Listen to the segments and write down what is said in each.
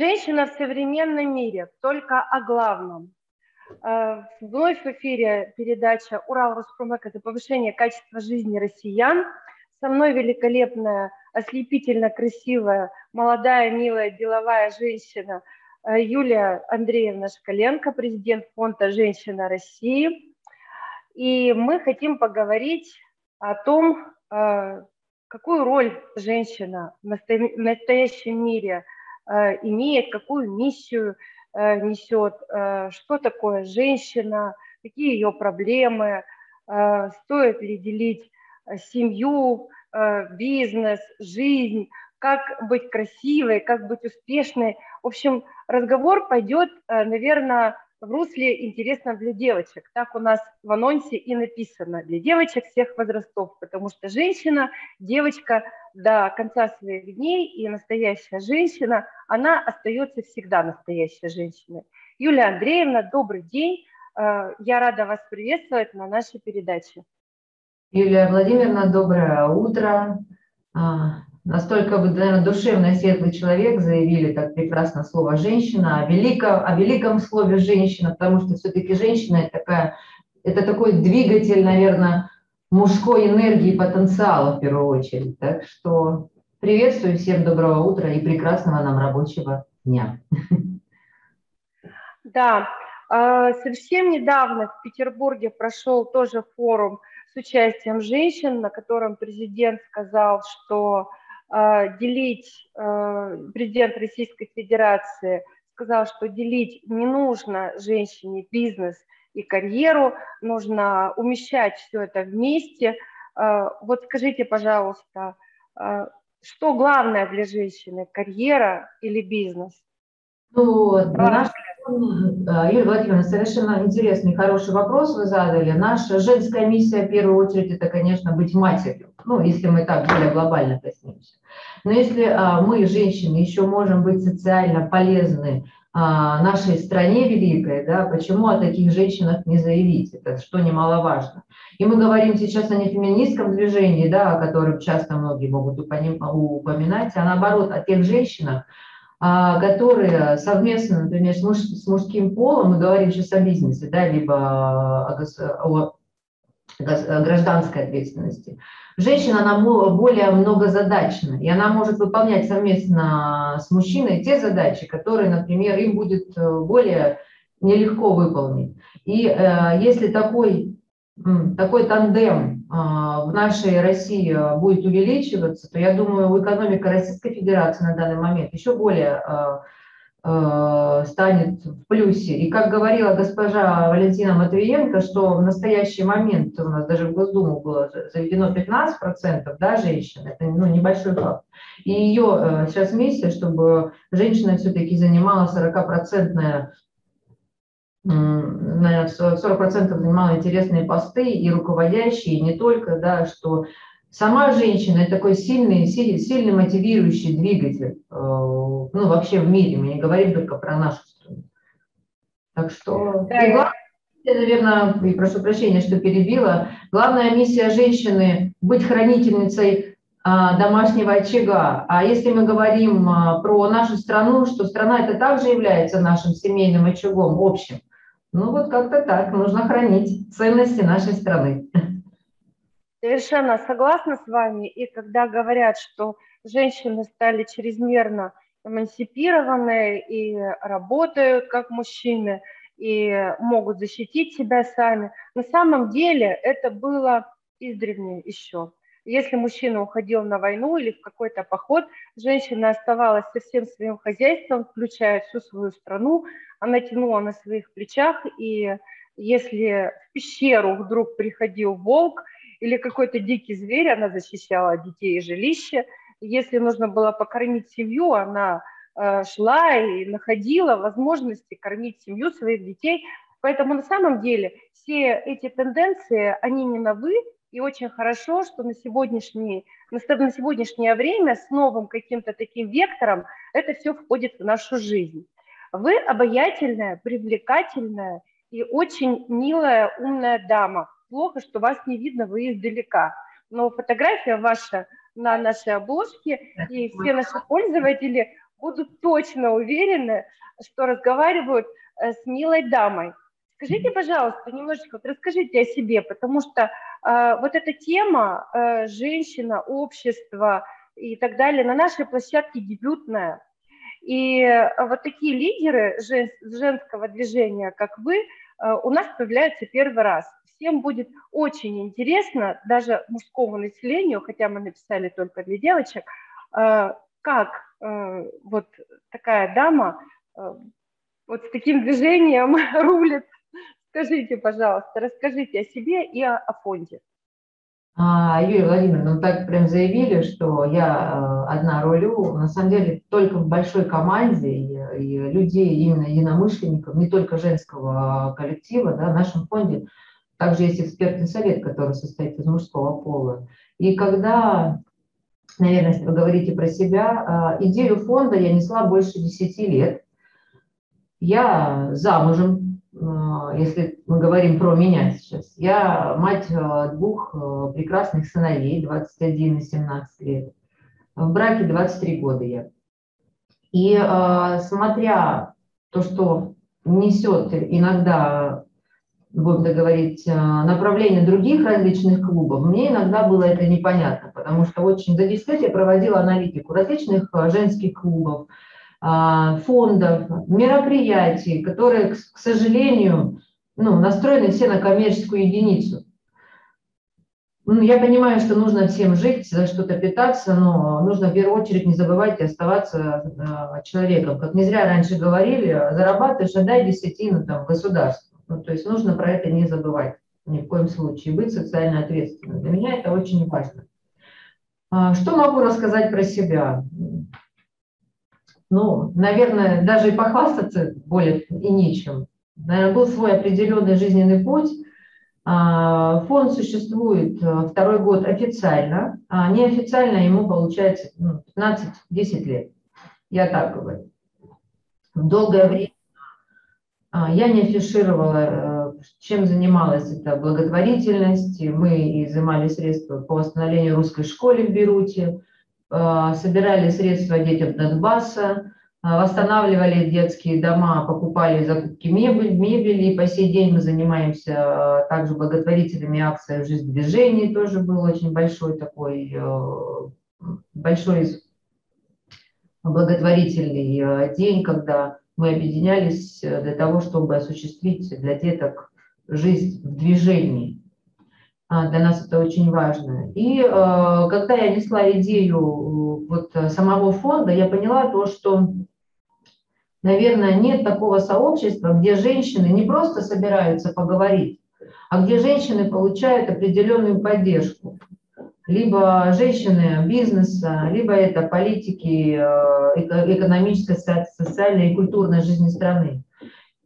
Женщина в современном мире, только о главном. Э, вновь в эфире передача «Урал Роспромек» – это повышение качества жизни россиян. Со мной великолепная, ослепительно красивая, молодая, милая, деловая женщина э, Юлия Андреевна Шкаленко, президент фонда «Женщина России». И мы хотим поговорить о том, э, какую роль женщина в настоящем мире – имеет, какую миссию э, несет, э, что такое женщина, какие ее проблемы, стоит ли делить семью, бизнес, жизнь, как быть красивой, как быть успешной. В общем, разговор пойдет, наверное, в русле интересно для девочек. Так у нас в анонсе и написано, для девочек всех возрастов, потому что женщина, девочка до конца своих дней и настоящая женщина, она остается всегда настоящей женщиной. Юлия Андреевна, добрый день. Э, я рада вас приветствовать на нашей передаче. Юлия Владимировна, доброе утро. А, Настолько вы, наверное, душевно светлый человек заявили так прекрасно слово «женщина», о великом, о великом слове «женщина», потому что все-таки женщина – это, такая, это такой двигатель, наверное, мужской энергии и потенциала в первую очередь. Так что приветствую всем доброго утра и прекрасного нам рабочего дня. Да, а, совсем недавно в Петербурге прошел тоже форум с участием женщин, на котором президент сказал, что а, делить, а, президент Российской Федерации сказал, что делить не нужно женщине бизнес и карьеру, нужно умещать все это вместе. А, вот скажите, пожалуйста, что главное для женщины, карьера или бизнес? Ну, наш Юлия Владимировна, совершенно интересный, хороший вопрос вы задали. Наша женская миссия, в первую очередь, это, конечно, быть матерью. Ну, если мы так более глобально коснемся. Но если а, мы, женщины, еще можем быть социально полезны нашей стране великой, да, почему о таких женщинах не заявить? Это что немаловажно. И мы говорим сейчас о нефеминистском движении, да, о котором часто многие могут упоминать, а наоборот о тех женщинах, а, которые совместно, например, с, муж, мужским полом, мы говорим сейчас о бизнесе, да, либо о, о гражданской ответственности. Женщина, она более многозадачна, и она может выполнять совместно с мужчиной те задачи, которые, например, им будет э, более нелегко выполнить. И э, если такой, такой тандем а, в нашей России будет увеличиваться, то я думаю, экономика Российской Федерации на данный момент еще более а, станет в плюсе. И как говорила госпожа Валентина Матвиенко, что в настоящий момент у нас даже в Госдуму было заведено 15% да, женщин, это ну, небольшой факт. И ее сейчас миссия, чтобы женщина все-таки занимала 40% наверное, 40% занимала интересные посты и руководящие, и не только, да, что сама женщина – это такой сильный, сильный, сильный мотивирующий двигатель, э, ну, вообще в мире, мы не говорим только про нашу страну. Так что, да, и главное, наверное, и прошу прощения, что перебила, главная миссия женщины – быть хранительницей а, домашнего очага. А если мы говорим а, про нашу страну, что страна это также является нашим семейным очагом общим, ну вот как-то так, нужно хранить ценности нашей страны. Совершенно согласна с вами. И когда говорят, что женщины стали чрезмерно эмансипированы и работают как мужчины, и могут защитить себя сами, на самом деле это было издревле еще. Если мужчина уходил на войну или в какой-то поход, женщина оставалась со всем своим хозяйством, включая всю свою страну, она тянула на своих плечах, и если в пещеру вдруг приходил волк или какой-то дикий зверь, она защищала детей и жилище. Если нужно было покормить семью, она э, шла и находила возможности кормить семью своих детей. Поэтому на самом деле все эти тенденции, они не новы, и очень хорошо, что на, сегодняшний, на сегодняшнее время с новым каким-то таким вектором это все входит в нашу жизнь. Вы обаятельная, привлекательная и очень милая, умная дама. Плохо, что вас не видно, вы издалека. Но фотография ваша на нашей обложке, и все наши пользователи будут точно уверены, что разговаривают э, с милой дамой. Скажите, пожалуйста, немножечко, вот расскажите о себе, потому что э, вот эта тема э, женщина, общество и так далее на нашей площадке дебютная. И э, вот такие лидеры жен, женского движения, как вы, э, у нас появляются первый раз. Всем будет очень интересно, даже мужскому населению, хотя мы написали только для девочек, э, как вот такая дама вот с таким движением рулит. Скажите, пожалуйста, расскажите о себе и о, о фонде. А, Юрий Владимировна, ну так прям заявили, что я э, одна рулю. На самом деле только в большой команде и, и людей, именно единомышленников, не только женского коллектива, да, в нашем фонде также есть экспертный совет, который состоит из мужского пола. И когда, наверное, если вы говорите про себя, э, идею фонда я несла больше 10 лет. Я замужем, а, если мы говорим про меня сейчас, я мать а, двух а, прекрасных сыновей, 21 и 17 лет. В браке 23 года я. И смотря то, что несет иногда, будем так говорить, направление других различных клубов, мне иногда было это непонятно, потому что очень за 10 лет я проводила аналитику различных женских клубов, а, фондов, мероприятий, которые, к сожалению, ну, настроены все на коммерческую единицу. Ну, я понимаю, что нужно всем жить, за что-то питаться, но нужно в первую очередь не забывать и оставаться а, человеком. Как не зря раньше говорили, зарабатываешь, отдай десятину там, государству. Ну, то есть нужно про это не забывать ни в коем случае, быть социально ответственным. Для меня это очень важно. А, что могу рассказать про себя? ну, наверное, даже и похвастаться более и нечем. Наверное, был свой определенный жизненный путь. А, фонд существует э, второй год официально, а неофициально ему получается 15-10 ну, лет. Я так говорю. Долгое время а, я не афишировала, э, чем занималась. Это благотворительность. Мы изымали средства по восстановлению русской школы в Беруте. Э, собирали средства детям Донбасса, э, восстанавливали детские дома, покупали закупки мебель, мебели. И по сей день мы занимаемся также благотворительными акциями «Жизнь в движении». Тоже был очень большой такой, большой благотворительный день, когда мы объединялись для того, чтобы осуществить для деток жизнь в движении. А, для нас это очень важно. И э, когда я несла идею э, вот самого фонда, я поняла то, что, наверное, нет такого сообщества, где женщины не просто собираются поговорить, а где женщины получают определенную поддержку. Либо женщины бизнеса, либо это политики э, экономической, социальной и культурной жизни страны.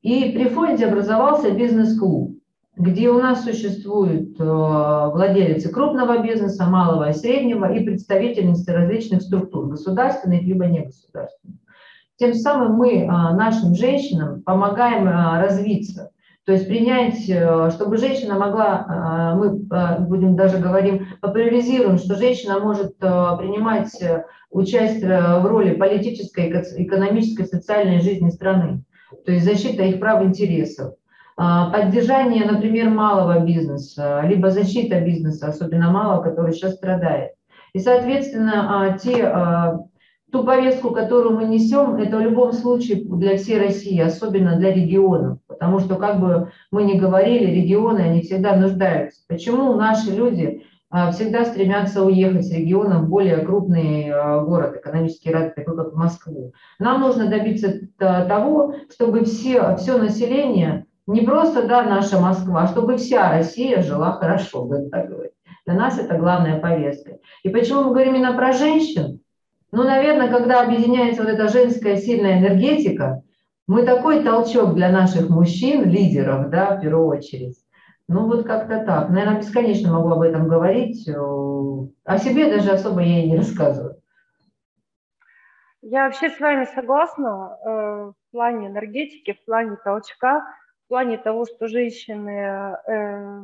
И при фонде образовался бизнес-клуб где у нас существуют э, владельцы крупного бизнеса, малого и среднего и представительницы различных структур, государственных либо негосударственных. Тем самым мы э, нашим женщинам помогаем развиться, то есть принять, чтобы женщина могла, мы будем даже говорим, популяризируем, что женщина может принимать участие в роли политической, экономической, социальной жизни страны, то есть защита их прав и интересов а, поддержание, например, малого бизнеса, либо защита бизнеса, особенно малого, который сейчас страдает. И, соответственно, а, те, а, ту повестку, которую мы несем, это в любом случае для всей России, особенно для регионов, потому что, как бы мы ни говорили, регионы, они всегда нуждаются. Почему наши люди всегда стремятся уехать с региона в более крупный город, экономически развитый, такой как Москву? Нам нужно добиться того, чтобы все, все население не просто, да, наша Москва, а чтобы вся Россия жила хорошо, будем так говорить. Для нас это главная повестка. И почему мы говорим именно про женщин? Ну, наверное, когда объединяется вот эта женская сильная энергетика, мы такой толчок для наших мужчин, лидеров, да, в первую очередь. Ну, вот как-то так. Наверное, бесконечно могу об этом говорить. О себе даже особо я и не рассказываю. Я вообще с вами согласна э, в плане энергетики, в плане толчка в плане того, что женщины э,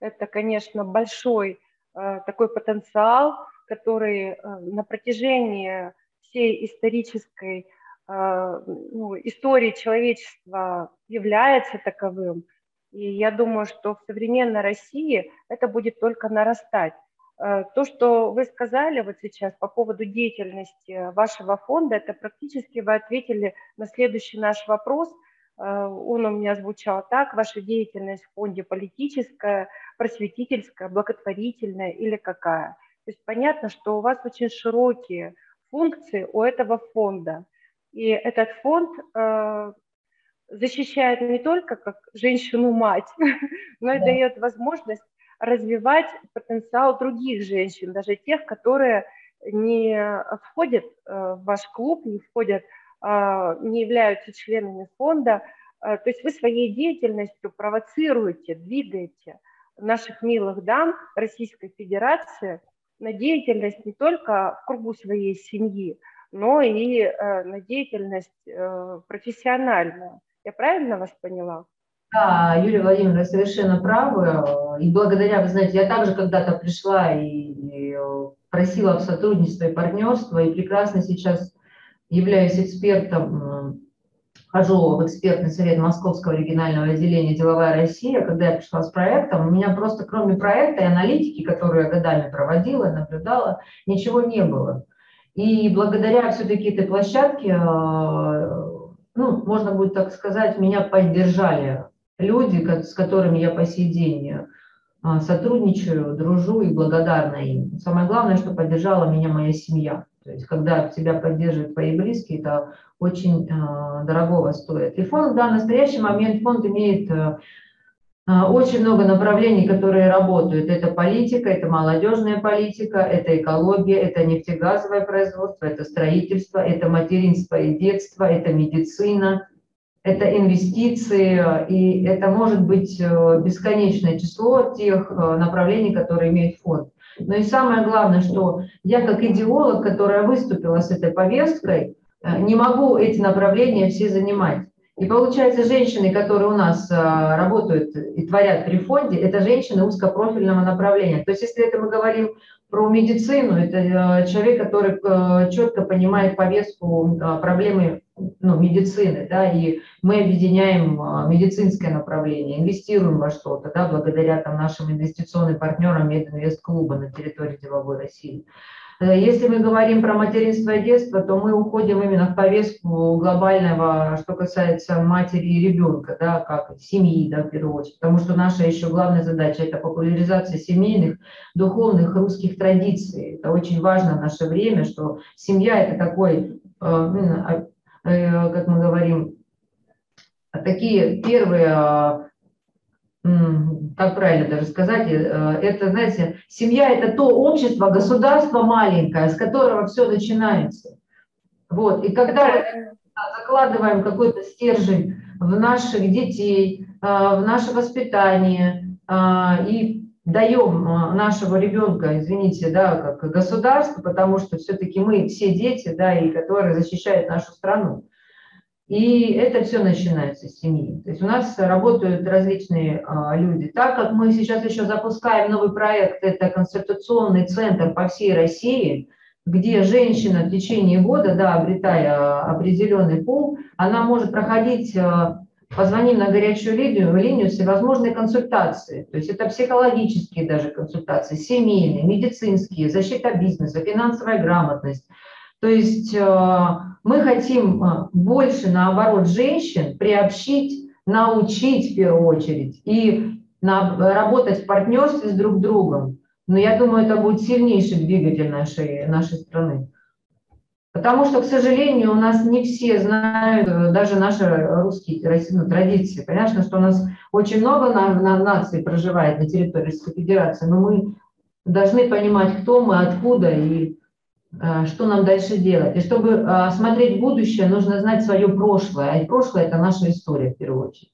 это, конечно, большой э, такой потенциал, который э, на протяжении всей исторической э, ну, истории человечества является таковым. И я думаю, что в современной России это будет только нарастать. Э, то, что вы сказали вот сейчас по поводу деятельности вашего фонда, это практически вы ответили на следующий наш вопрос. Он у меня звучал так, ваша деятельность в фонде политическая, просветительская, благотворительная или какая? То есть понятно, что у вас очень широкие функции у этого фонда. И этот фонд э, защищает не только как женщину-мать, но и да. дает возможность развивать потенциал других женщин, даже тех, которые не входят э, в ваш клуб, не входят, э, не являются членами фонда. Э, то есть вы своей деятельностью провоцируете, двигаете наших милых дам Российской Федерации на деятельность не только в кругу своей семьи, но и на деятельность профессиональную. Я правильно вас поняла? Да, Юлия Владимировна совершенно правы. И благодаря, вы знаете, я также когда-то пришла и, и просила в сотрудничество и партнерство, и прекрасно сейчас являюсь экспертом, хожу в экспертный совет Московского регионального отделения «Деловая Россия». Когда я пришла с проектом, у меня просто кроме проекта и аналитики, которую я годами проводила, наблюдала, ничего не было. И благодаря все-таки этой площадке, ну, можно будет так сказать, меня поддержали люди, с которыми я по сей день а, сотрудничаю, дружу и благодарна им. Самое главное, что поддержала меня моя семья. То есть, когда тебя поддерживают твои близкие, это очень э, дорогого стоит. И фонд, да, в настоящий момент фонд имеет э, очень много направлений, которые работают. Это политика, это молодежная политика, это экология, это нефтегазовое производство, это строительство, это материнство и детство, это медицина, это инвестиции, и это может быть э, бесконечное число тех э, направлений, которые имеет фонд. Но и самое главное, что я как идеолог, которая выступила с этой повесткой, э, не могу эти направления все занимать. И получается, женщины, которые у нас работают и творят при фонде, это женщины узкопрофильного направления. То есть если это мы говорим про медицину, это человек, который четко понимает повестку проблемы ну, медицины, да, и мы объединяем а, медицинское направление, инвестируем во что-то, да, благодаря там нашим инвестиционным партнерам Мединвест-клуба на территории деловой России. Э, если мы говорим про материнство и детство, то мы уходим именно в повестку глобального, что касается матери и ребенка, да, как семьи, да, в первую очередь, потому что наша еще главная задача – это популяризация семейных, духовных русских традиций. Это очень важно в наше время, что семья – это такой э, как мы говорим, такие первые, а, как правильно даже сказать, э, это, знаете, семья – это то общество, государство маленькое, с которого все начинается. Вот. И когда закладываем какой-то стержень в наших детей, а, в наше воспитание а, и даем нашего ребенка, извините, да, как государство, потому что все-таки мы все дети, да, и которые защищают нашу страну. И это все начинается с семьи. То есть у нас работают различные а, люди. Так как мы сейчас еще запускаем новый проект, это консультационный центр по всей России, где женщина в течение года, да, обретая определенный пол, она может проходить а, позвоним на горячую линию, линию всевозможные консультации. То есть это психологические даже консультации, семейные, медицинские, защита бизнеса, финансовая грамотность. То есть э, мы хотим э, больше, наоборот, женщин приобщить, научить в первую очередь и работать в партнерстве с друг другом. Но я думаю, это будет сильнейший двигатель нашей, нашей страны. Потому что, к сожалению, у нас не все знают э, даже наши русские ну, традиции. Понятно, что у нас очень много на, на наций проживает на территории Российской Федерации, но мы должны понимать, кто мы, откуда и э, что нам дальше делать. И чтобы э, смотреть будущее, нужно знать свое прошлое. А прошлое – это наша история в первую очередь.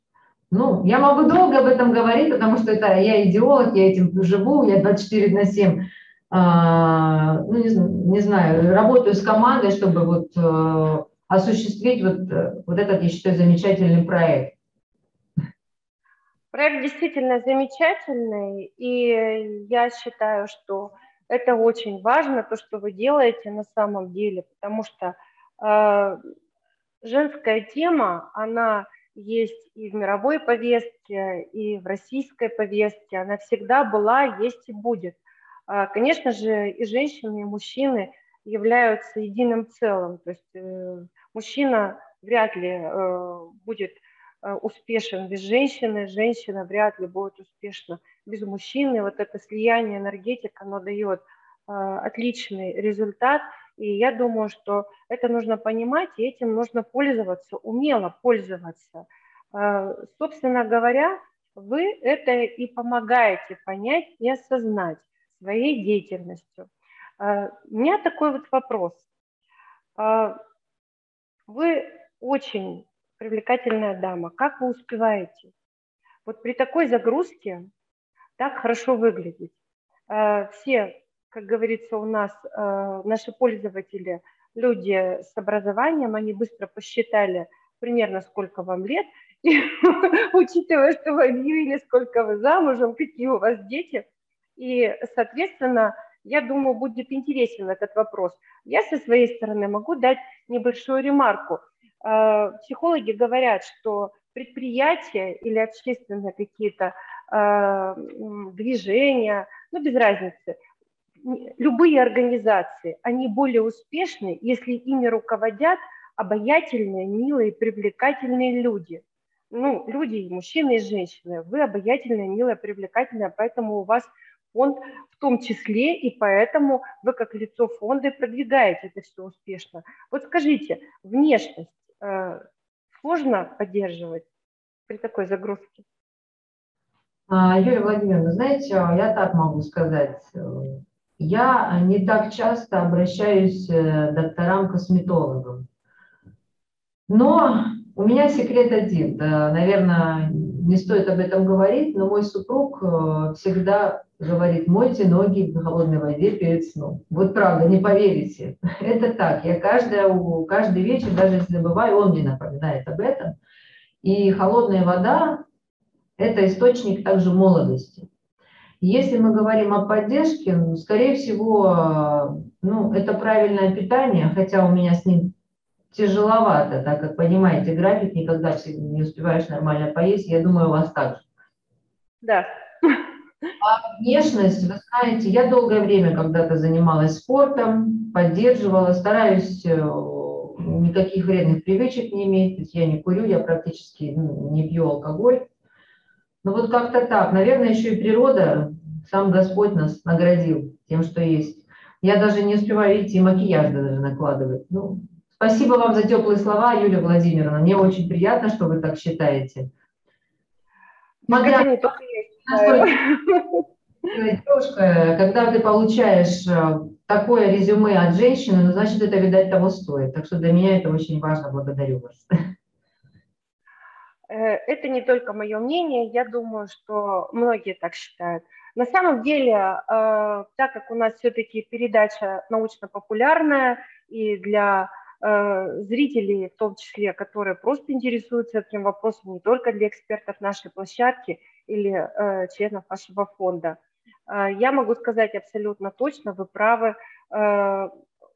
Ну, я могу долго об этом говорить, потому что это я идеолог, я этим живу, я 24 на 7 а, ну, не, не знаю, работаю с командой, чтобы вот э, осуществить вот, э, вот этот, я считаю, замечательный проект. Проект действительно замечательный, и я считаю, что Это очень важно, то, что вы делаете на самом деле, потому что э, женская тема, она есть и в мировой повестке, и в российской повестке, она всегда была, есть и будет. Э, конечно же, и женщины, и мужчины являются единым целым, то есть э, мужчина вряд ли э, будет Э, успешен без женщины, женщина вряд ли будет успешна без мужчины. Вот это слияние энергетик, оно дает отличный результат. И я думаю, что это нужно понимать, и этим нужно пользоваться, умело пользоваться. Собственно говоря, вы это и помогаете понять и осознать своей деятельностью. У меня такой вот вопрос. Вы очень привлекательная дама. Как вы успеваете? Вот при такой загрузке так хорошо выглядеть. Э, все, как говорится у нас, наши пользователи, люди с образованием, они быстро посчитали примерно сколько вам лет, и, учитывая, что вы объявили, сколько вы замужем, какие у вас дети, и, соответственно, я думаю, будет интересен этот вопрос. Я со своей стороны могу дать небольшую ремарку – Э, психологи говорят, что предприятия или общественные какие-то э, движения, ну без разницы, любые организации, они более успешны, если ими руководят обаятельные, милые, привлекательные люди. Ну, люди, и мужчины, и женщины. Вы обаятельные, милые, привлекательные, поэтому у вас фонд в том числе, и поэтому вы как лицо фонда продвигаете это все успешно. Вот скажите, внешность, Э, сложно поддерживать при такой загрузке? А, Юлия Владимировна, знаете, я так могу сказать. Я не так часто обращаюсь э, к докторам-косметологам. Но у меня секрет один. Наверное, не стоит об этом говорить, но мой супруг э, всегда говорит, мойте ноги в холодной воде перед сном. Вот правда, не поверите. Это так. Я каждая, каждый вечер, даже если забываю, он мне напоминает об этом. И холодная вода – это источник также молодости. Если мы говорим о поддержке, ну, скорее всего, ну, это правильное питание, хотя у меня с ним тяжеловато, так как, понимаете, график никогда не успеваешь нормально поесть. Я думаю, у вас так же. Да, а внешность, вы знаете, я долгое время когда-то занималась спортом, поддерживала, стараюсь э, никаких вредных привычек не иметь, то есть я не курю, я практически ну, не пью алкоголь. Но вот как-то так, наверное, еще и природа, сам Господь нас наградил тем, что есть. Я даже не успеваю, видите, и макияж даже накладывать. Ну, спасибо вам за теплые слова, Юлия Владимировна. Мне очень приятно, что вы так считаете. Смотря... Девушка, когда ты получаешь э, такое резюме от женщины, ну, значит, это, видать, того стоит. Так что для меня это очень важно. Благодарю вас. Э, это не только мое мнение, я думаю, что многие так считают. На самом деле, э, так как у нас все-таки передача научно-популярная и для зрителей, в том числе, которые просто интересуются этим вопросом, не только для экспертов нашей площадки – или э, членов вашего фонда. Э, я могу сказать абсолютно точно, вы правы, э,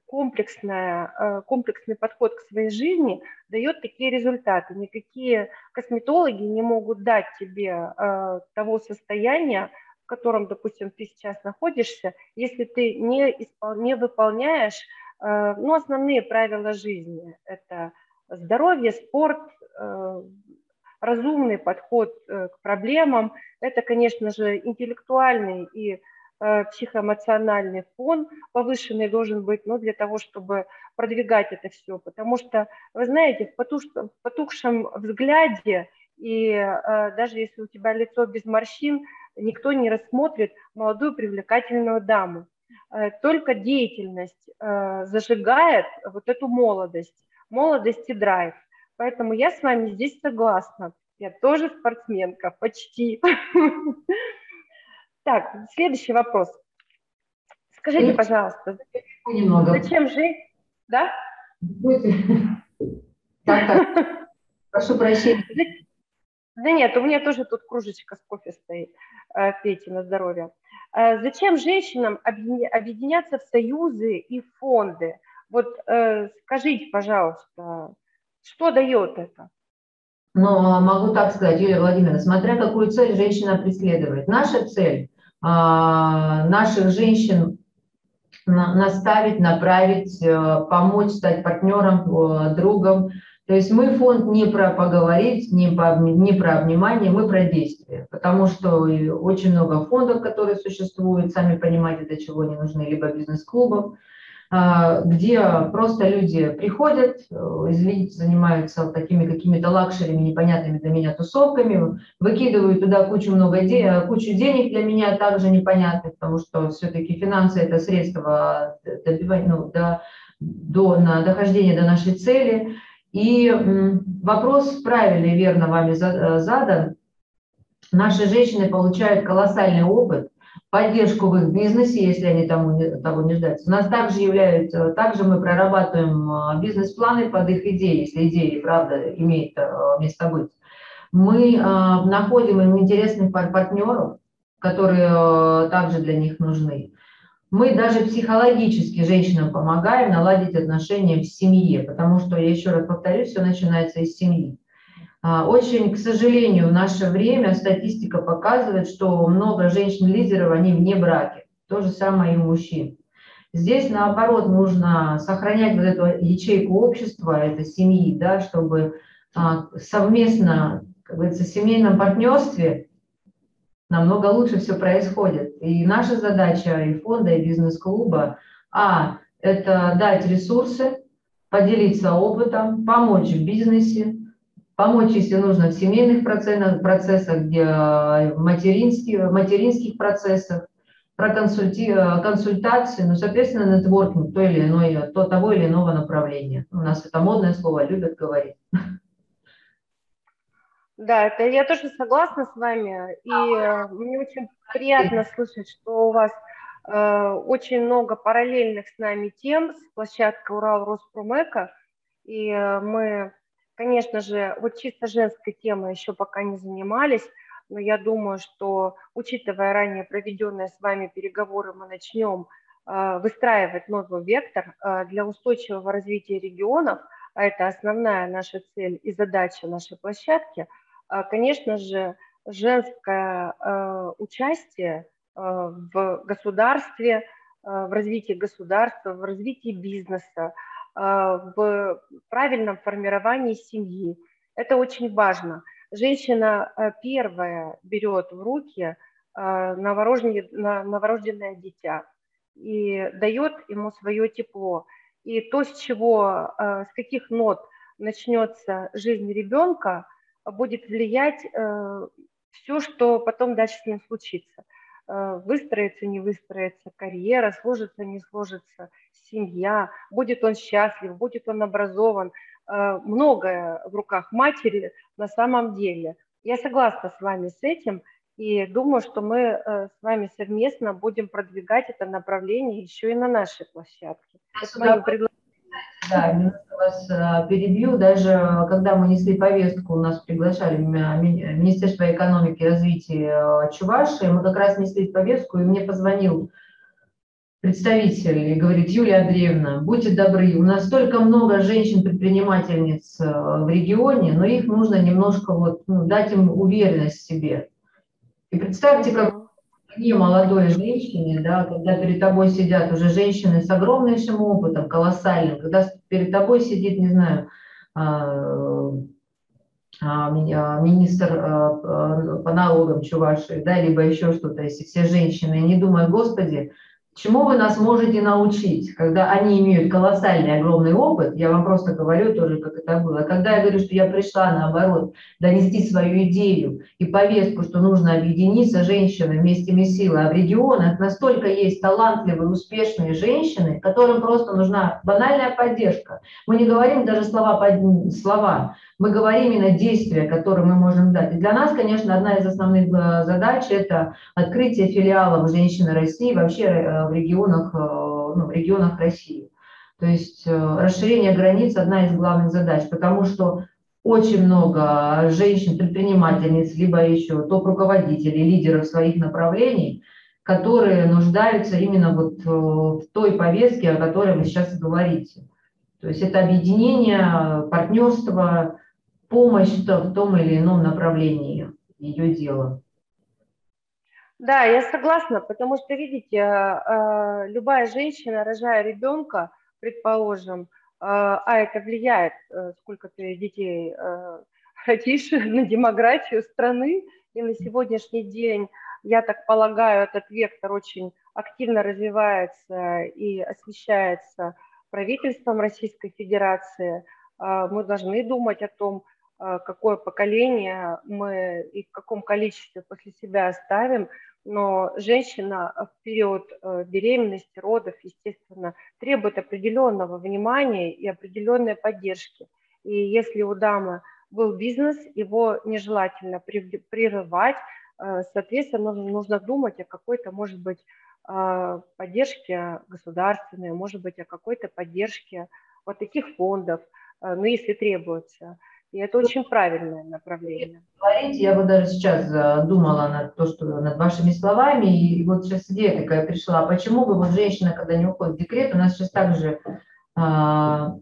комплексная, э, комплексный подход к своей жизни дает такие результаты. Никакие косметологи не могут дать тебе э, того состояния, в котором, допустим, ты сейчас находишься, если ты не, испол... не выполняешь э, ну, основные правила жизни. Это здоровье, спорт, разумный подход э, к проблемам. Это, конечно же, интеллектуальный и э, психоэмоциональный фон повышенный должен быть, но для того, чтобы продвигать это все. Потому что, вы знаете, в, потуш, в потухшем взгляде, и э, даже если у тебя лицо без морщин, никто не рассмотрит молодую привлекательную даму. Только деятельность зажигает вот эту молодость, молодость и драйв. Поэтому я с вами здесь согласна. Я тоже спортсменка, почти. Так, следующий вопрос. Скажите, пожалуйста, зачем жить? Да? Так, так. Прошу прощения. Да нет, у меня тоже тут кружечка с кофе стоит. Э, Пейте на здоровье. Зачем женщинам объединяться в союзы и фонды? Вот скажите, пожалуйста, что дает это? Но могу так сказать, Юлия Владимировна, смотря какую цель женщина преследует. Наша цель а, наших женщин наставить, направить, э, помочь, стать партнером, э, другом. То есть мы фонд не про поговорить, не, по, не про обнимание, мы про действие. Потому что очень много фондов, которые существуют, сами понимаете, для чего они нужны, либо бизнес-клубов, а, где просто люди приходят, э, извините, занимаются такими какими-то лакшерами, непонятными для меня тусовками, выкидывают туда кучу, много де кучу денег для меня также непонятных, потому что все-таки финансы – это средство добивать, ну, до, до, на дохождения до нашей цели. И вопрос правильный, верно вами э, задан. Наши женщины получают колоссальный опыт – поддержку в их бизнесе, если они тому того не ждать. У нас также являются, также мы прорабатываем а, бизнес-планы под их идеи, если идеи, правда, имеет а, место быть. Мы находим им интересных партнеров, которые также для них нужны. Мы даже психологически женщинам помогаем наладить отношения в семье, потому что, я еще раз повторюсь, все начинается из семьи. А, очень, к сожалению, в наше время статистика показывает, что много женщин-лидеров, они вне браке. То же самое и мужчин. Здесь, наоборот, нужно сохранять вот эту ячейку общества, это семьи, да, чтобы а, совместно, как говорится, в семейном партнерстве намного лучше все происходит. И наша задача и фонда, и бизнес-клуба, а, это дать ресурсы, поделиться опытом, помочь в бизнесе, помочь, если нужно, в семейных процессах, где э, материнских, материнских процессах, про консульти, э, консультации, ну, соответственно, нетворкинг то или иное, то того или иного направления. У нас это модное слово, любят говорить. Да, это я тоже согласна с вами, и э, мне очень приятно слышать, что у вас э, очень много параллельных с нами тем с площадкой Урал Роспромека, и э, мы Конечно же, вот чисто женской темой еще пока не занимались, но я думаю, что, учитывая ранее проведенные с вами переговоры, мы начнем э, выстраивать новый вектор э, для устойчивого развития регионов, а это основная наша цель и задача нашей площадки. Э, конечно же, женское участие в государстве, в развитии государства, в развитии бизнеса – а, в правильном формировании семьи. Это очень важно. Женщина первая берет в руки а, новорожденное, дитя и дает ему свое тепло. И то, с чего, а, с каких нот начнется жизнь ребенка, будет влиять э, все, что потом дальше с ним случится. Э, выстроится, не выстроится карьера, сложится, не сложится семья, будет он счастлив, будет он образован. Э, многое в руках матери на самом деле. Я согласна с вами с этим и думаю, что мы э, с вами совместно будем продвигать это направление еще и на нашей площадке. Мое предложение да, немножко вас э, перебью. Даже когда мы несли повестку, нас приглашали Министерство экономики и развития Чувашии, мы как раз несли повестку, и мне позвонил представитель и говорит, Юлия Андреевна, будьте добры, у нас столько много женщин-предпринимательниц э, в регионе, но их нужно немножко вот, ну, дать им уверенность в себе. И представьте, как не молодой женщине, да, когда перед тобой сидят уже женщины с огромнейшим опытом, колоссальным, когда перед тобой сидит, не знаю, а, а, министр а, по налогам Чувашии, да, либо еще что-то, если все женщины, не думают, господи, Чему вы нас можете научить, когда они имеют колоссальный, огромный опыт, я вам просто говорю тоже, как это было. Когда я говорю, что я пришла, наоборот, донести свою идею и повестку, что нужно объединиться женщины вместе мы силы, а в регионах настолько есть талантливые, успешные женщины, которым просто нужна банальная поддержка. Мы не говорим даже слова, слова мы говорим именно действия, которые мы можем дать. И для нас, конечно, одна из основных э, задач – это открытие филиалов «Женщины России» вообще э, в регионах, э, ну, в регионах России. То есть расширение границ – одна из главных задач, потому что очень много женщин-предпринимательниц, либо еще топ-руководителей, лидеров своих направлений которые нуждаются именно вот в той повестке, о которой вы сейчас говорите. То есть это объединение, партнерство, помощь в том или ином направлении ее дела. Да, я согласна, потому что, видите, э, э, любая женщина, рожая ребенка, предположим, э, а это влияет, сколько ты детей родишь на демографию страны, и на сегодняшний день, я так полагаю, этот вектор очень активно развивается и освещается правительством Российской Федерации. Мы должны думать о том, какое поколение мы и в каком количестве после себя оставим, но женщина в период э, беременности, родов, естественно, требует определенного внимания и определенной поддержки. И если у дамы был бизнес, его нежелательно прерывать, э, соответственно, нужно думать о какой-то, может быть, э, поддержке государственной, может быть, о какой-то поддержке вот таких фондов, ну, если требуется. И это очень правильное направление. Говорите, я вот даже сейчас э, думала над, то, что, над вашими словами, и вот сейчас идея такая пришла. Почему бы вот женщина, когда не уходит в декрет, у нас сейчас также а,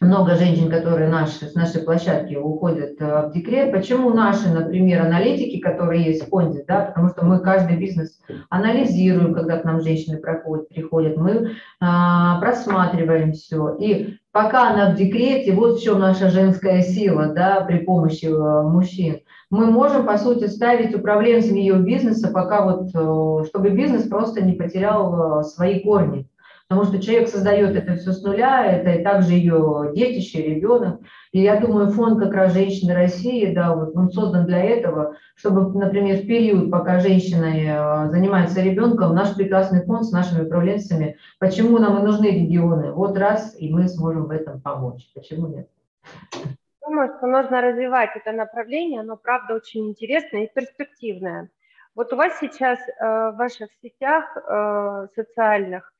много женщин, которые наши, с нашей площадки уходят э, в декрет. Почему наши, например, аналитики, которые есть в фонде, да, потому что мы каждый бизнес анализируем, когда к нам женщины проходят, приходят, мы а, просматриваем все. И пока она в декрете, вот в наша женская сила, да, при помощи э, мужчин, мы можем, по сути, ставить управленцем ее бизнеса, пока вот, э, чтобы бизнес просто не потерял свои корни. Потому что человек создает это все с нуля, это и также ее детище, ребенок. И я думаю, фонд как раз «Женщины России», да, вот он создан для этого, чтобы, например, в период, пока женщина э, занимается ребенком, наш прекрасный фонд с нашими управленцами, почему нам и нужны регионы, вот раз, и мы сможем в этом помочь. Почему нет? Думаю, что нужно развивать это направление, оно, правда, очень интересное и перспективное. Вот у вас сейчас э, в ваших сетях э, социальных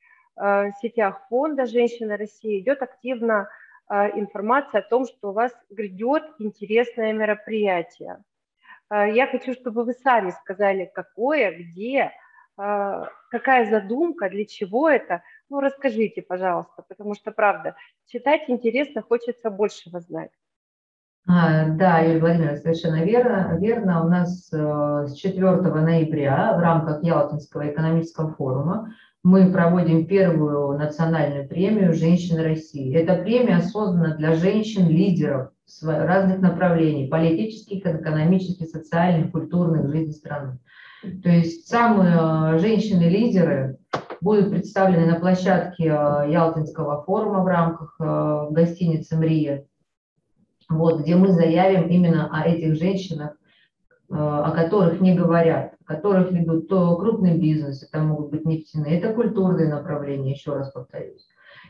сетях фонда «Женщины России» идет активно э, информация о том, что у вас грядет интересное мероприятие. Э, я хочу, чтобы вы сами сказали, какое, где, какая задумка, для чего это. Ну, расскажите, пожалуйста, потому что, правда, читать интересно, хочется большего знать. А, да, Юлия Владимировна, совершенно верно. верно. У нас с 4 ноября в рамках Ялтинского экономического форума мы проводим первую национальную премию «Женщины России». Эта премия создана для женщин-лидеров разных направлений – политических, экономических, социальных, культурных, жизни страны. То есть самые э, женщины-лидеры будут представлены на площадке э, Ялтинского форума в рамках э, гостиницы «Мрия», вот, где мы заявим именно о этих женщинах, о которых не говорят которых ведут то крупный бизнес, это могут быть нефтяные, это культурные направления, еще раз повторюсь.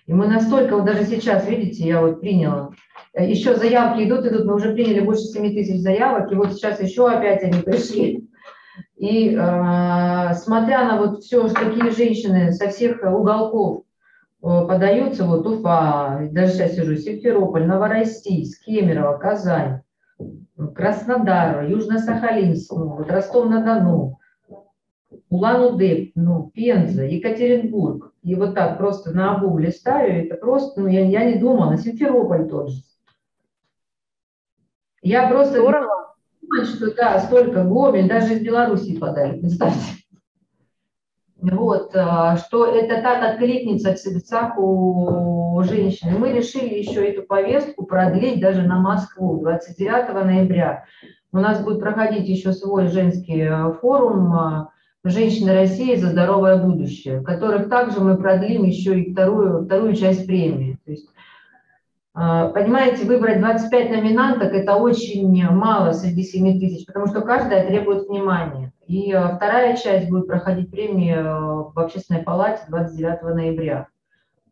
И мы настолько, вот даже сейчас, видите, я вот приняла, э, еще заявки идут, идут, мы уже приняли больше 7 тысяч заявок, и вот сейчас еще опять они пришли. И э, смотря на вот все, что такие женщины со всех уголков э, подаются, вот Уфа, даже сейчас сижу, Симферополь, Новороссийск, Кемерово, Казань, Краснодар, Южно-Сахалинск, ну, вот Ростов-на-Дону, Улан-Удэ, ну, Пенза, Екатеринбург. И вот так просто на обум листаю, это просто, ну, я, я не думала, Симферополь тот же. Я просто Здорово. думаю, что да, столько Гомель, даже из Беларуси подали, представьте. Вот, а, что это так откликнется в сердцах у женщин. Мы решили еще эту повестку продлить даже на Москву 29 ноября. У нас будет проходить еще свой женский а, форум а, «Женщины России за здоровое будущее», в которых также мы продлим еще и вторую, вторую часть премии. То есть Понимаете, выбрать 25 номинанток – это очень мало среди 7 тысяч, потому что каждая требует внимания. И э, вторая часть будет проходить премии э, в Общественной палате 29 ноября.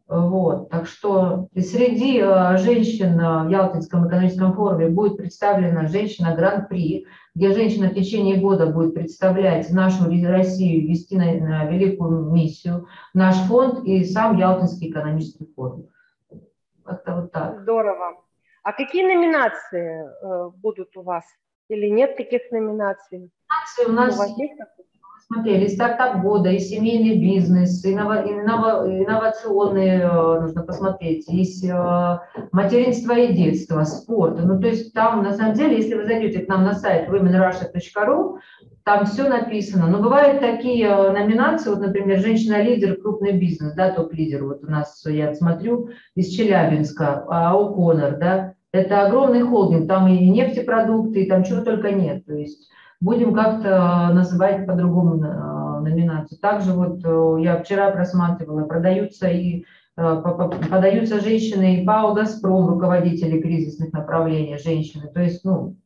Вот. Так что среди э, женщин в Ялтинском экономическом форуме будет представлена женщина Гран-при, где женщина в течение года будет представлять нашу Россию, вести на, на великую миссию, наш фонд и сам Ялтинский экономический форум. Как-то вот так. Здорово. А какие номинации э, будут у вас? Или нет таких номинаций? Номинации у нас, у, смотрели, стартап года, и семейный бизнес, и инновационные э, нужно посмотреть, есть э, материнство и детство, спорт. Ну, то есть там, на самом деле, если вы зайдете к нам на сайт womenrussia.ru, там все написано. Но бывают такие э, номинации, вот, например, женщина-лидер, крупный бизнес, да, топ-лидер. Вот у нас, я смотрю, из Челябинска, АО «Конор», да, это огромный холдинг, там и нефтепродукты, и там чего только нет. То есть будем как-то называть по-другому э, номинацию. Также вот э, я вчера просматривала, продаются и подаются женщины и ПАО «Газпром», руководители кризисных направлений, женщины. То есть, ну,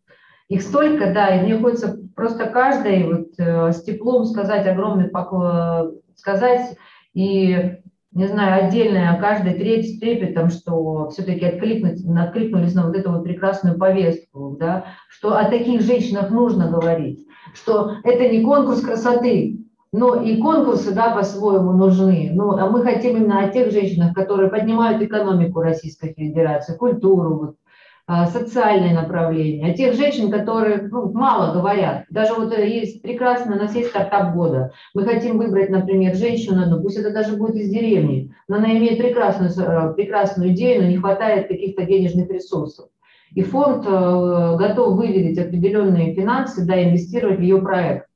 их столько, да, и мне хочется просто каждой вот э, с теплом сказать огромный поклон, сказать и, не знаю, отдельно о каждой треть с трепетом, что все-таки откликнулись, откликнулись на вот эту вот прекрасную повестку, да, что о таких женщинах нужно говорить, что это не конкурс красоты, но и конкурсы, да, по-своему нужны. Ну, а мы хотим именно о тех женщинах, которые поднимают экономику Российской Федерации, культуру, вот, а, социальные направления, а тех женщин, которые ну, мало говорят. Даже вот э, есть прекрасно, у нас есть стартап года. Мы хотим выбрать, например, женщину, ну, пусть это даже будет из деревни, но она имеет прекрасную, э, прекрасную идею, но не хватает каких-то денежных ресурсов. И фонд э, готов выделить определенные финансы, да, инвестировать в ее проект.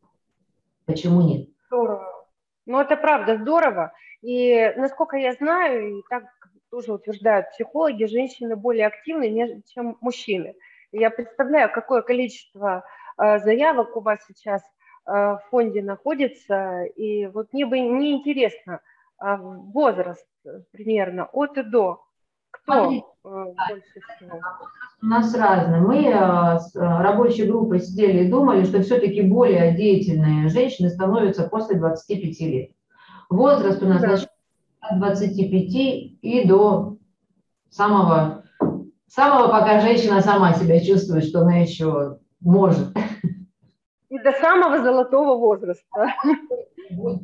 Почему нет? Здорово. Ну, это правда здорово. И насколько я знаю, и так тоже утверждают психологи, женщины более активны, чем мужчины. Я представляю, какое количество э, заявок у вас сейчас э, в фонде находится, и вот мне бы не интересно а возраст примерно от и до. Кто э, больше всего? У нас разные. Мы с рабочей группой сидели и думали, что все-таки более деятельные женщины становятся после 25 лет. Возраст у нас да от 25 и до самого, самого, пока женщина сама себя чувствует, что она еще может. И до самого золотого возраста.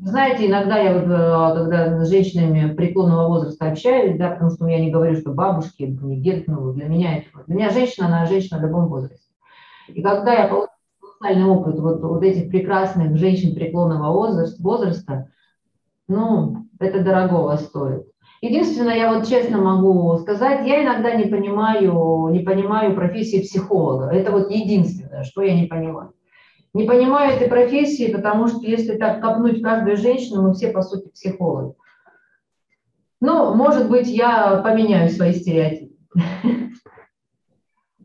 Знаете, иногда я вот, э, когда с женщинами преклонного возраста общаюсь, да, потому что я не говорю, что бабушки, не дед, ну, для меня это, для меня женщина, она женщина в любом возрасте. И когда я получила социальный опыт вот, вот этих прекрасных женщин преклонного возраста, возраста ну, это дорогого стоит. Единственное, я вот честно могу сказать, я иногда не понимаю, не понимаю профессии психолога. Это вот единственное, что я не понимаю. Не понимаю этой профессии, потому что если так копнуть каждую женщину, мы все, по сути, психологи. Ну, может быть, я поменяю свои стереотипы.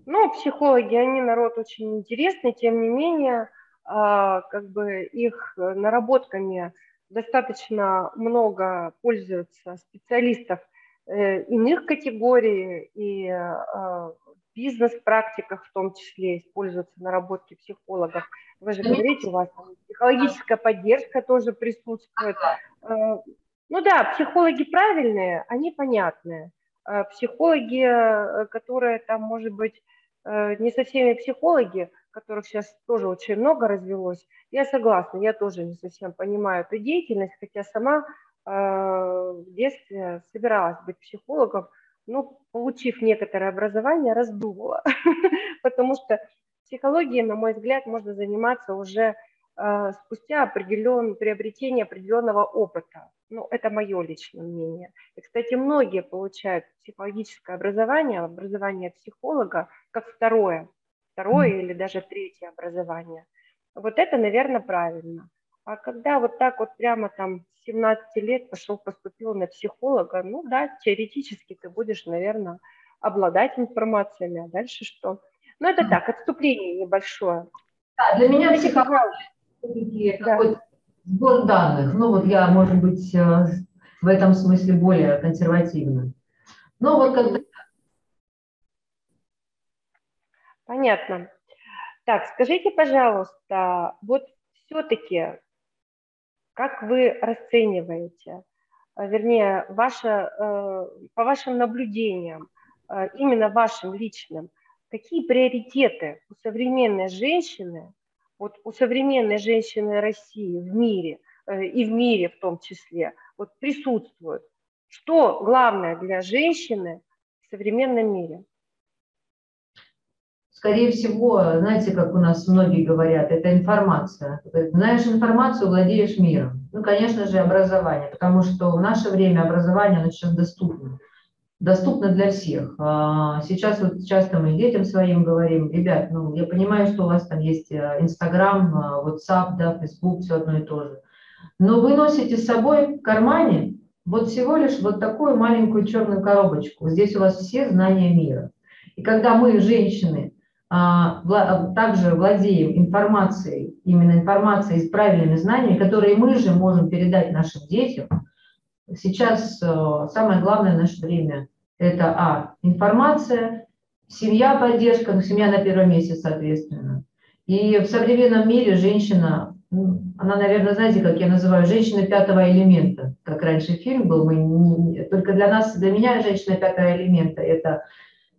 Ну, психологи, они народ очень интересный, тем не менее, а, как бы их наработками достаточно много пользуются специалистов э, иных категорий и э, бизнес-практиках в том числе используются наработки психологов. Вы же говорите, у вас там психологическая поддержка тоже присутствует. Э, ну да, психологи правильные, они понятные. Психологи, которые там, может быть, не со всеми психологи, которых сейчас тоже очень много развелось, я согласна, я тоже не совсем понимаю эту деятельность, хотя сама э, в детстве собиралась быть психологом, но, получив некоторое образование, раздумала, потому что психологией, на мой взгляд, можно заниматься уже э, спустя определен, приобретение определенного опыта. Ну, это мое личное мнение. И, кстати, многие получают психологическое образование, образование психолога, как второе второе или даже третье образование. Вот это, наверное, правильно. А когда вот так вот прямо там с 17 лет пошел, поступил на психолога, ну да, теоретически ты будешь, наверное, обладать информациями, а дальше что? Ну это так, отступление небольшое. Да, для меня психология да. какой-то сбор данных. Ну вот я, может быть, э, в этом смысле более консервативна. Но вот когда Понятно. Так, скажите, пожалуйста, вот все-таки, как вы расцениваете, э, вернее, ваше, э, по вашим наблюдениям, э, именно вашим личным, какие приоритеты у современной женщины, вот у современной женщины России в мире и в мире в том числе, вот присутствуют? Что главное для женщины в современном мире? Скорее всего, знаете, как у нас многие говорят, это информация. Знаешь информацию, владеешь миром. Ну, конечно же, образование, потому что в наше время образование оно сейчас доступно. Доступно для всех. А, сейчас вот часто мы детям своим говорим, ребят, ну, я понимаю, что у вас там есть э, Инстаграм, э, WhatsApp, да, Facebook, все одно и то же. Но вы носите с собой в кармане вот всего лишь вот такую маленькую черную коробочку. Здесь у вас все знания мира. И когда мы, женщины, также владеем информацией, именно информацией с правильными знаниями, которые мы же можем передать нашим детям, сейчас э, самое главное в наше время – это а, информация, семья, поддержка, ну, семья на первом месте, соответственно. И в современном мире женщина, ну, она, наверное, знаете, как я называю, женщина пятого элемента, как раньше фильм был, мы не, только для нас, для меня женщина пятого элемента – это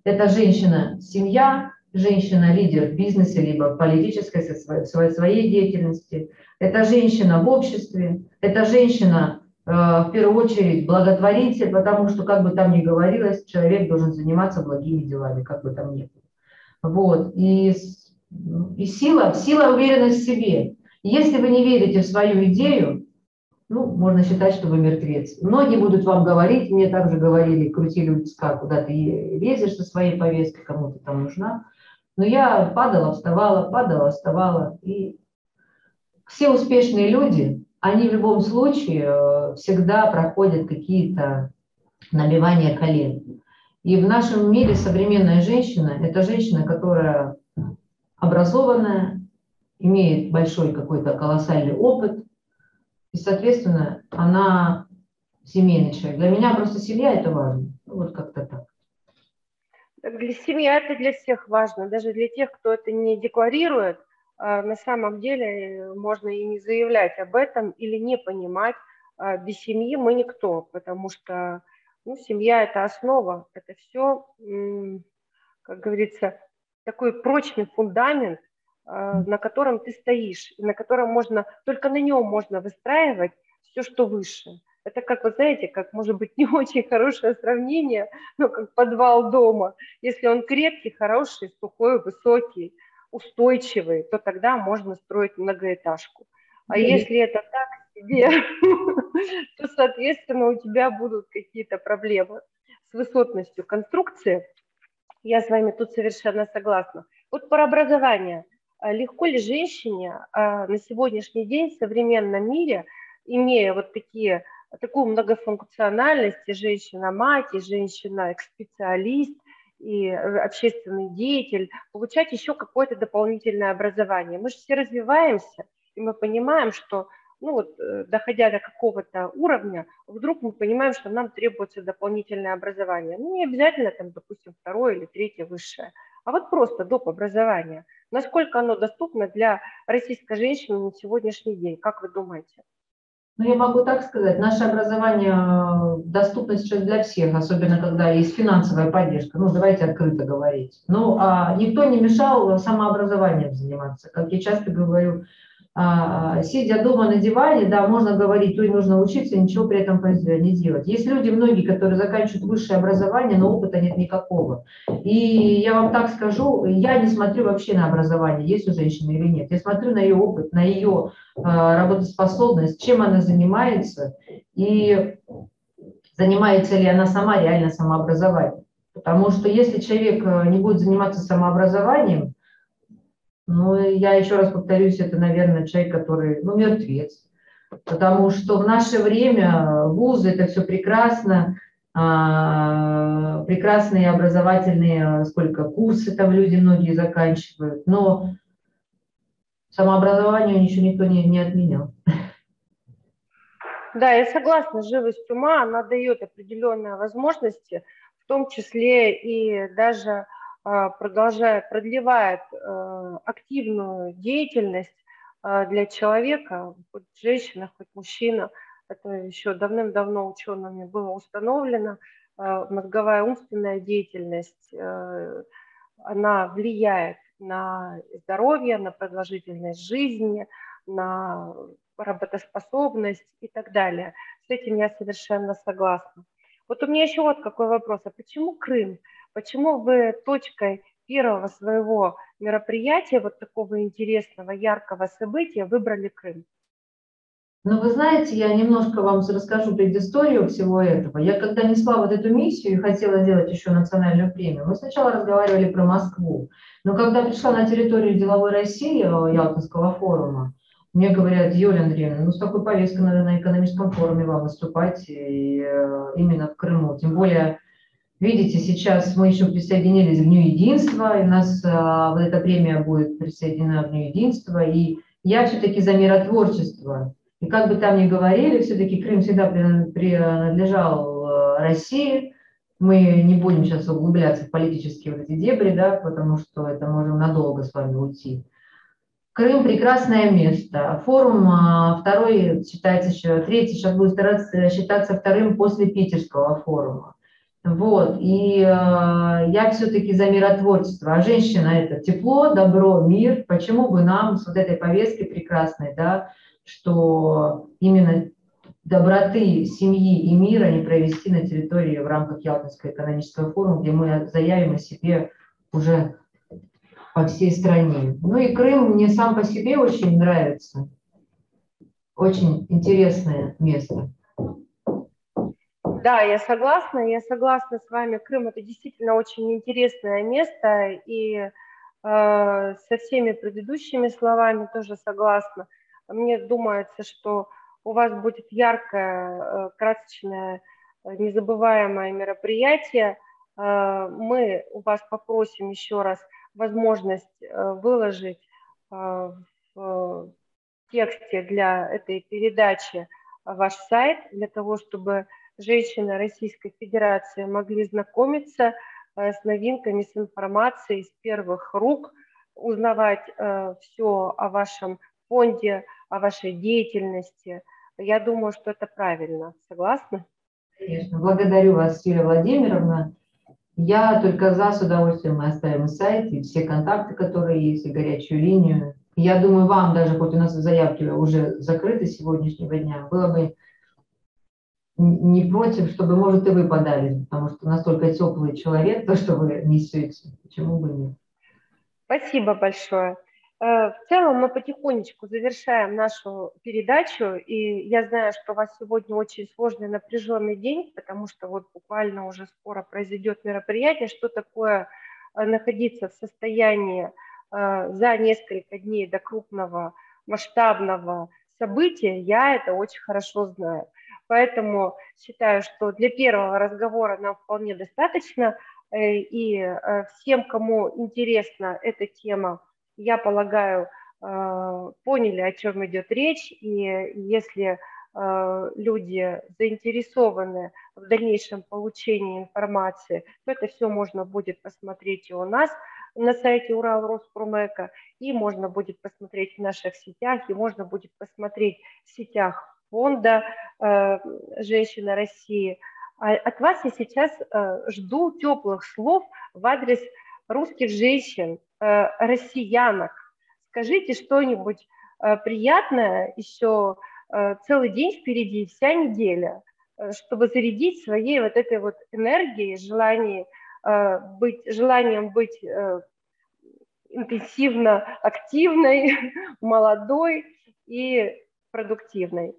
это женщина семья, женщина-лидер в бизнесе, либо в политической своей, своей деятельности. Это женщина в обществе, это женщина э, в первую очередь благотворитель, потому что, как бы там ни говорилось, человек должен заниматься благими делами, как бы там ни было. Вот. И, и сила, сила уверенность в себе. Если вы не верите в свою идею, ну, можно считать, что вы мертвец. Многие будут вам говорить, мне также говорили, крутили у куда ты лезешь со своей повесткой, кому ты там нужна. Но я падала, вставала, падала, вставала. И все успешные люди, они в любом случае э, всегда проходят какие-то набивания колен. И в нашем мире современная женщина – это женщина, которая образованная, имеет большой какой-то колоссальный опыт, и, соответственно, она семейный человек. Для меня просто семья – это важно. Вот как-то так. Для семьи это для всех важно, даже для тех, кто это не декларирует, а на самом деле можно и не заявлять об этом или не понимать, а без семьи мы никто, потому что ну, семья – это основа, это все, как говорится, такой прочный фундамент, а, на котором ты стоишь, на котором можно, только на нем можно выстраивать все, что выше. Это как, вы знаете, как может быть не очень хорошее сравнение, но как подвал дома. Если он крепкий, хороший, сухой, высокий, устойчивый, то тогда можно строить многоэтажку. А mm если это так себе, то, соответственно, у тебя будут какие-то проблемы с высотностью конструкции. Я с вами тут совершенно согласна. Вот про образование – а легко ли женщине а, на сегодняшний день в современном мире, имея вот такие, такую многофункциональность, и женщина-мать, и женщина-специалист, и общественный деятель, получать еще какое-то дополнительное образование. Мы же все развиваемся, и мы понимаем, что ну вот, э, доходя до какого-то уровня, вдруг мы понимаем, что нам требуется дополнительное образование. Ну, не обязательно, там, допустим, второе или третье высшее, а вот просто доп. образование. Насколько оно доступно для российской женщины на сегодняшний день? Как вы думаете? Ну, я могу так сказать, наше образование э, доступно сейчас для всех, особенно когда есть финансовая поддержка. Ну, давайте открыто говорить. Ну, а никто не мешал самообразованием заниматься. Как я часто говорю, сидя дома на диване, да, можно говорить, ой, нужно учиться, ничего при этом не делать. Есть люди, многие, которые заканчивают высшее образование, но опыта нет никакого. И я вам так скажу, я не смотрю вообще на образование, есть у женщины или нет. Я смотрю на ее опыт, на ее а, работоспособность, чем она занимается и занимается ли она сама реально самообразованием. Потому что если человек а, не будет заниматься самообразованием, ну, я еще раз повторюсь, это, наверное, человек, который, ну, мертвец. Потому что в наше время вузы – это все прекрасно, а, прекрасные образовательные, сколько курсы там люди многие заканчивают, но самообразование ничего никто не, не отменял. Да, я согласна, живость ума, она дает определенные возможности, в том числе и даже а, продолжает, продлевает э, активную деятельность а, для человека, хоть женщина, хоть мужчина. Это еще давным-давно учеными было установлено. А, мозговая умственная деятельность, э, она влияет на здоровье, на продолжительность жизни, на работоспособность и так далее. С этим я совершенно согласна. Вот у меня еще вот какой вопрос. А почему Крым? Почему вы точкой первого своего мероприятия, вот такого интересного, яркого события, выбрали Крым? Ну, вы знаете, я немножко вам расскажу предысторию всего этого. Я когда несла вот эту миссию и хотела сделать еще национальную премию, мы сначала разговаривали про Москву. Но когда пришла на территорию деловой России, э, Ялтинского форума, мне говорят, Юлия Андреевна, ну с такой повесткой надо на экономическом форуме вам выступать и, э, именно в Крыму. Тем более, видите, сейчас мы еще присоединились к Дню Единства, и у нас а, вот эта премия будет присоединена к Дню Единства, и я все-таки за миротворчество. И как бы там ни говорили, все-таки Крым всегда принадлежал э, России. Мы не будем сейчас углубляться в политические вот эти дебри, да, потому что это можем надолго с вами уйти. Крым – прекрасное место. Форум а, второй считается еще, третий сейчас будет считаться вторым после питерского форума. Вот, и э, я все-таки за миротворчество. А женщина – это тепло, добро, мир. Почему бы нам с вот этой повесткой прекрасной, да, что именно доброты семьи и мира не провести на территории в рамках Ялтинского экономического форума, где мы заявим о себе уже по всей стране. Ну и Крым мне сам по себе очень нравится. Очень интересное место. Да, я согласна, я согласна с вами. Крым это действительно очень интересное место, и э, со всеми предыдущими словами тоже согласна. Мне думается, что у вас будет яркое, э, красочное, э, незабываемое мероприятие. Э, мы у вас попросим еще раз возможность выложить в тексте для этой передачи ваш сайт, для того, чтобы женщины Российской Федерации могли знакомиться с новинками, с информацией с первых рук, узнавать все о вашем фонде, о вашей деятельности. Я думаю, что это правильно. Согласны? Конечно. Благодарю вас, Юлия Владимировна. Я только за, с удовольствием мы оставим сайт и все контакты, которые есть, и горячую линию. Я думаю, вам даже, хоть у нас заявки уже закрыты сегодняшнего дня, было бы не против, чтобы, может, и вы подали, потому что настолько теплый человек, то, что вы несете, почему бы нет. Спасибо большое. Э, в целом мы потихонечку завершаем нашу передачу, и я знаю, что у вас сегодня очень сложный напряженный день, потому что вот буквально уже скоро произойдет мероприятие, что такое э, находиться в состоянии э, за несколько дней до крупного масштабного события, я это очень хорошо знаю. Поэтому считаю, что для первого разговора нам вполне достаточно, и всем, кому интересна эта тема, я полагаю, э, поняли, о чем идет речь, и если э, люди заинтересованы в дальнейшем получении информации, то это все можно будет посмотреть и у нас на сайте Урал Роспромека, и можно будет посмотреть в наших сетях, и можно будет посмотреть в сетях фонда. э, «Женщина России». А от вас я сейчас жду теплых слов в адрес русских женщин, Э, россиянок. Скажите что-нибудь э, приятное, еще э, целый день впереди, вся неделя, чтобы зарядить своей вот этой вот энергией, желанием быть, желанием быть интенсивно активной, молодой и продуктивной.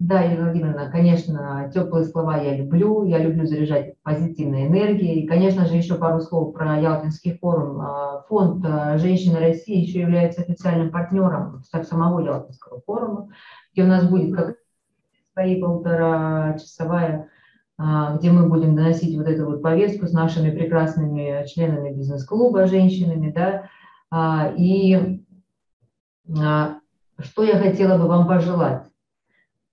Да, Елена Владимировна, конечно, теплые слова я люблю, я люблю заряжать позитивной энергией. И, конечно же, еще пару слов про Ялтинский форум. А, фонд а, «Женщины России» еще является официальным партнером самого Ялтинского форума, где у нас будет как свои полтора часовая, а, где мы будем доносить вот эту вот повестку с нашими прекрасными членами бизнес-клуба, женщинами, да, и что я хотела бы вам пожелать?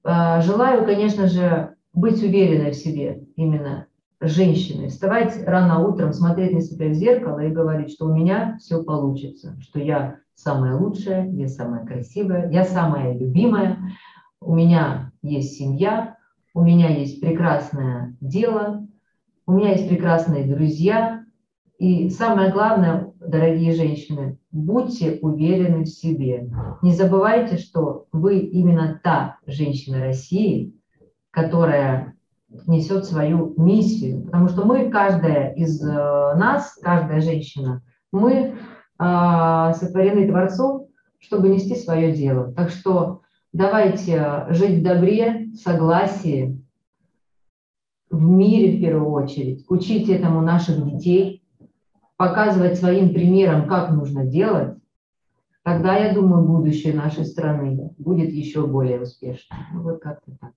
А, желаю, конечно же, быть уверенной в себе, именно женщиной, вставать рано утром, смотреть на себя в зеркало и говорить, что у меня все получится, что я самая лучшая, я самая красивая, я самая любимая, у меня есть семья, у меня есть прекрасное дело, у меня есть прекрасные друзья. И самое главное, дорогие женщины, будьте уверены в себе. Не забывайте, что вы именно та женщина России, которая несет свою миссию. Потому что мы, каждая из э, нас, каждая женщина, Мы а, сотворены Творцом, чтобы нести свое дело. Так что давайте жить в добре, в согласии, в мире в первую очередь, учить этому наших детей, показывать своим примером, как нужно делать, тогда, я думаю, будущее нашей страны будет еще более успешным. Ну, вот как-то так.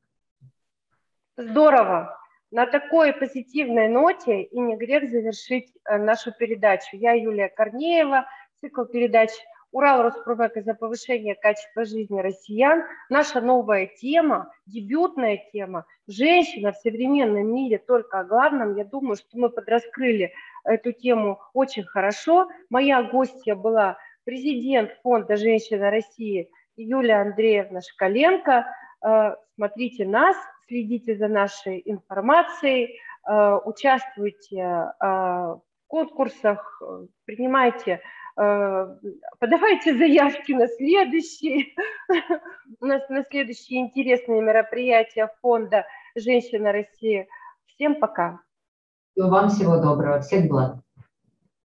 Здорово. На такой позитивной ноте и не грех завершить э, нашу передачу. Я Юлия Корнеева, цикл передач Урал Роспромека за повышение качества жизни россиян. Наша новая тема, дебютная тема «Женщина в современном мире только о главном». Я думаю, что мы подраскрыли эту тему очень хорошо. Моя гостья была президент Фонда «Женщина России» Юлия Андреевна Шкаленко. Э, смотрите нас, следите за нашей информацией, э, участвуйте э, в конкурсах, принимайте подавайте заявки на следующие, нас на следующие интересные мероприятия фонда «Женщина России». Всем пока. И вам всего доброго. Всех благ.